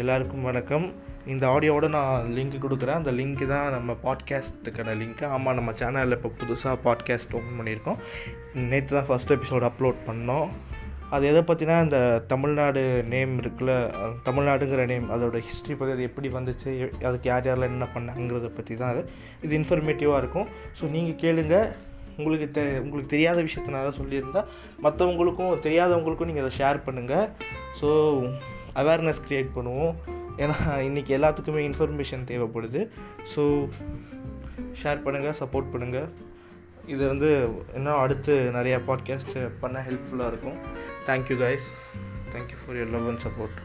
எல்லாருக்கும் வணக்கம். இந்த ஆடியோவோட நான் லிங்க் கொடுக்குறேன். அந்த லிங்க் தான் நம்ம பாட்காஸ்ட்டுக்கான லிங்க்கு ஆமாம் நம்ம சேனலில் இப்போ புதுசாக பாட்காஸ்ட் ஓப்பன் பண்ணியிருக்கோம். நேற்று தான் ஃபஸ்ட் எபிசோட் அப்லோட் பண்ணோம். அது எதை பற்றினா இந்த தமிழ்நாடு நேம் இருக்குல்ல தமிழ்நாடுங்கிற நேம் அதோட ஹிஸ்ட்ரி பற்றி அது எப்படி வந்துச்சு அதுக்கு யார் யாரெல்லாம் என்ன பண்ணாங்கிறத பற்றி தான் அது. இது இன்ஃபர்மேட்டிவாக இருக்கும். ஸோ நீங்கள் கேளுங்க. உங்களுக்கு தெ உங்களுக்கு தெரியாத விஷயத்த நான் மற்றவங்களுக்கும் தெரியாதவங்களுக்கும் நீங்கள் அதை ஷேர் பண்ணுங்கள் ஸோ அவேர்னஸ் க்ரியேட் பண்ணுவோம். ஏன்னா இன்றைக்கி எல்லாத்துக்குமே இன்ஃபர்மேஷன் தேவைப்படுது. ஸோ ஷேர் பண்ணுங்கள் சப்போர்ட் பண்ணுங்கள் இது வந்து இன்னும் அடுத்து நிறையா பாட்காஸ்ட் பண்ண ஹெல்ப்ஃபுல்லாக இருக்கும். Thank you guys thank you for your love and support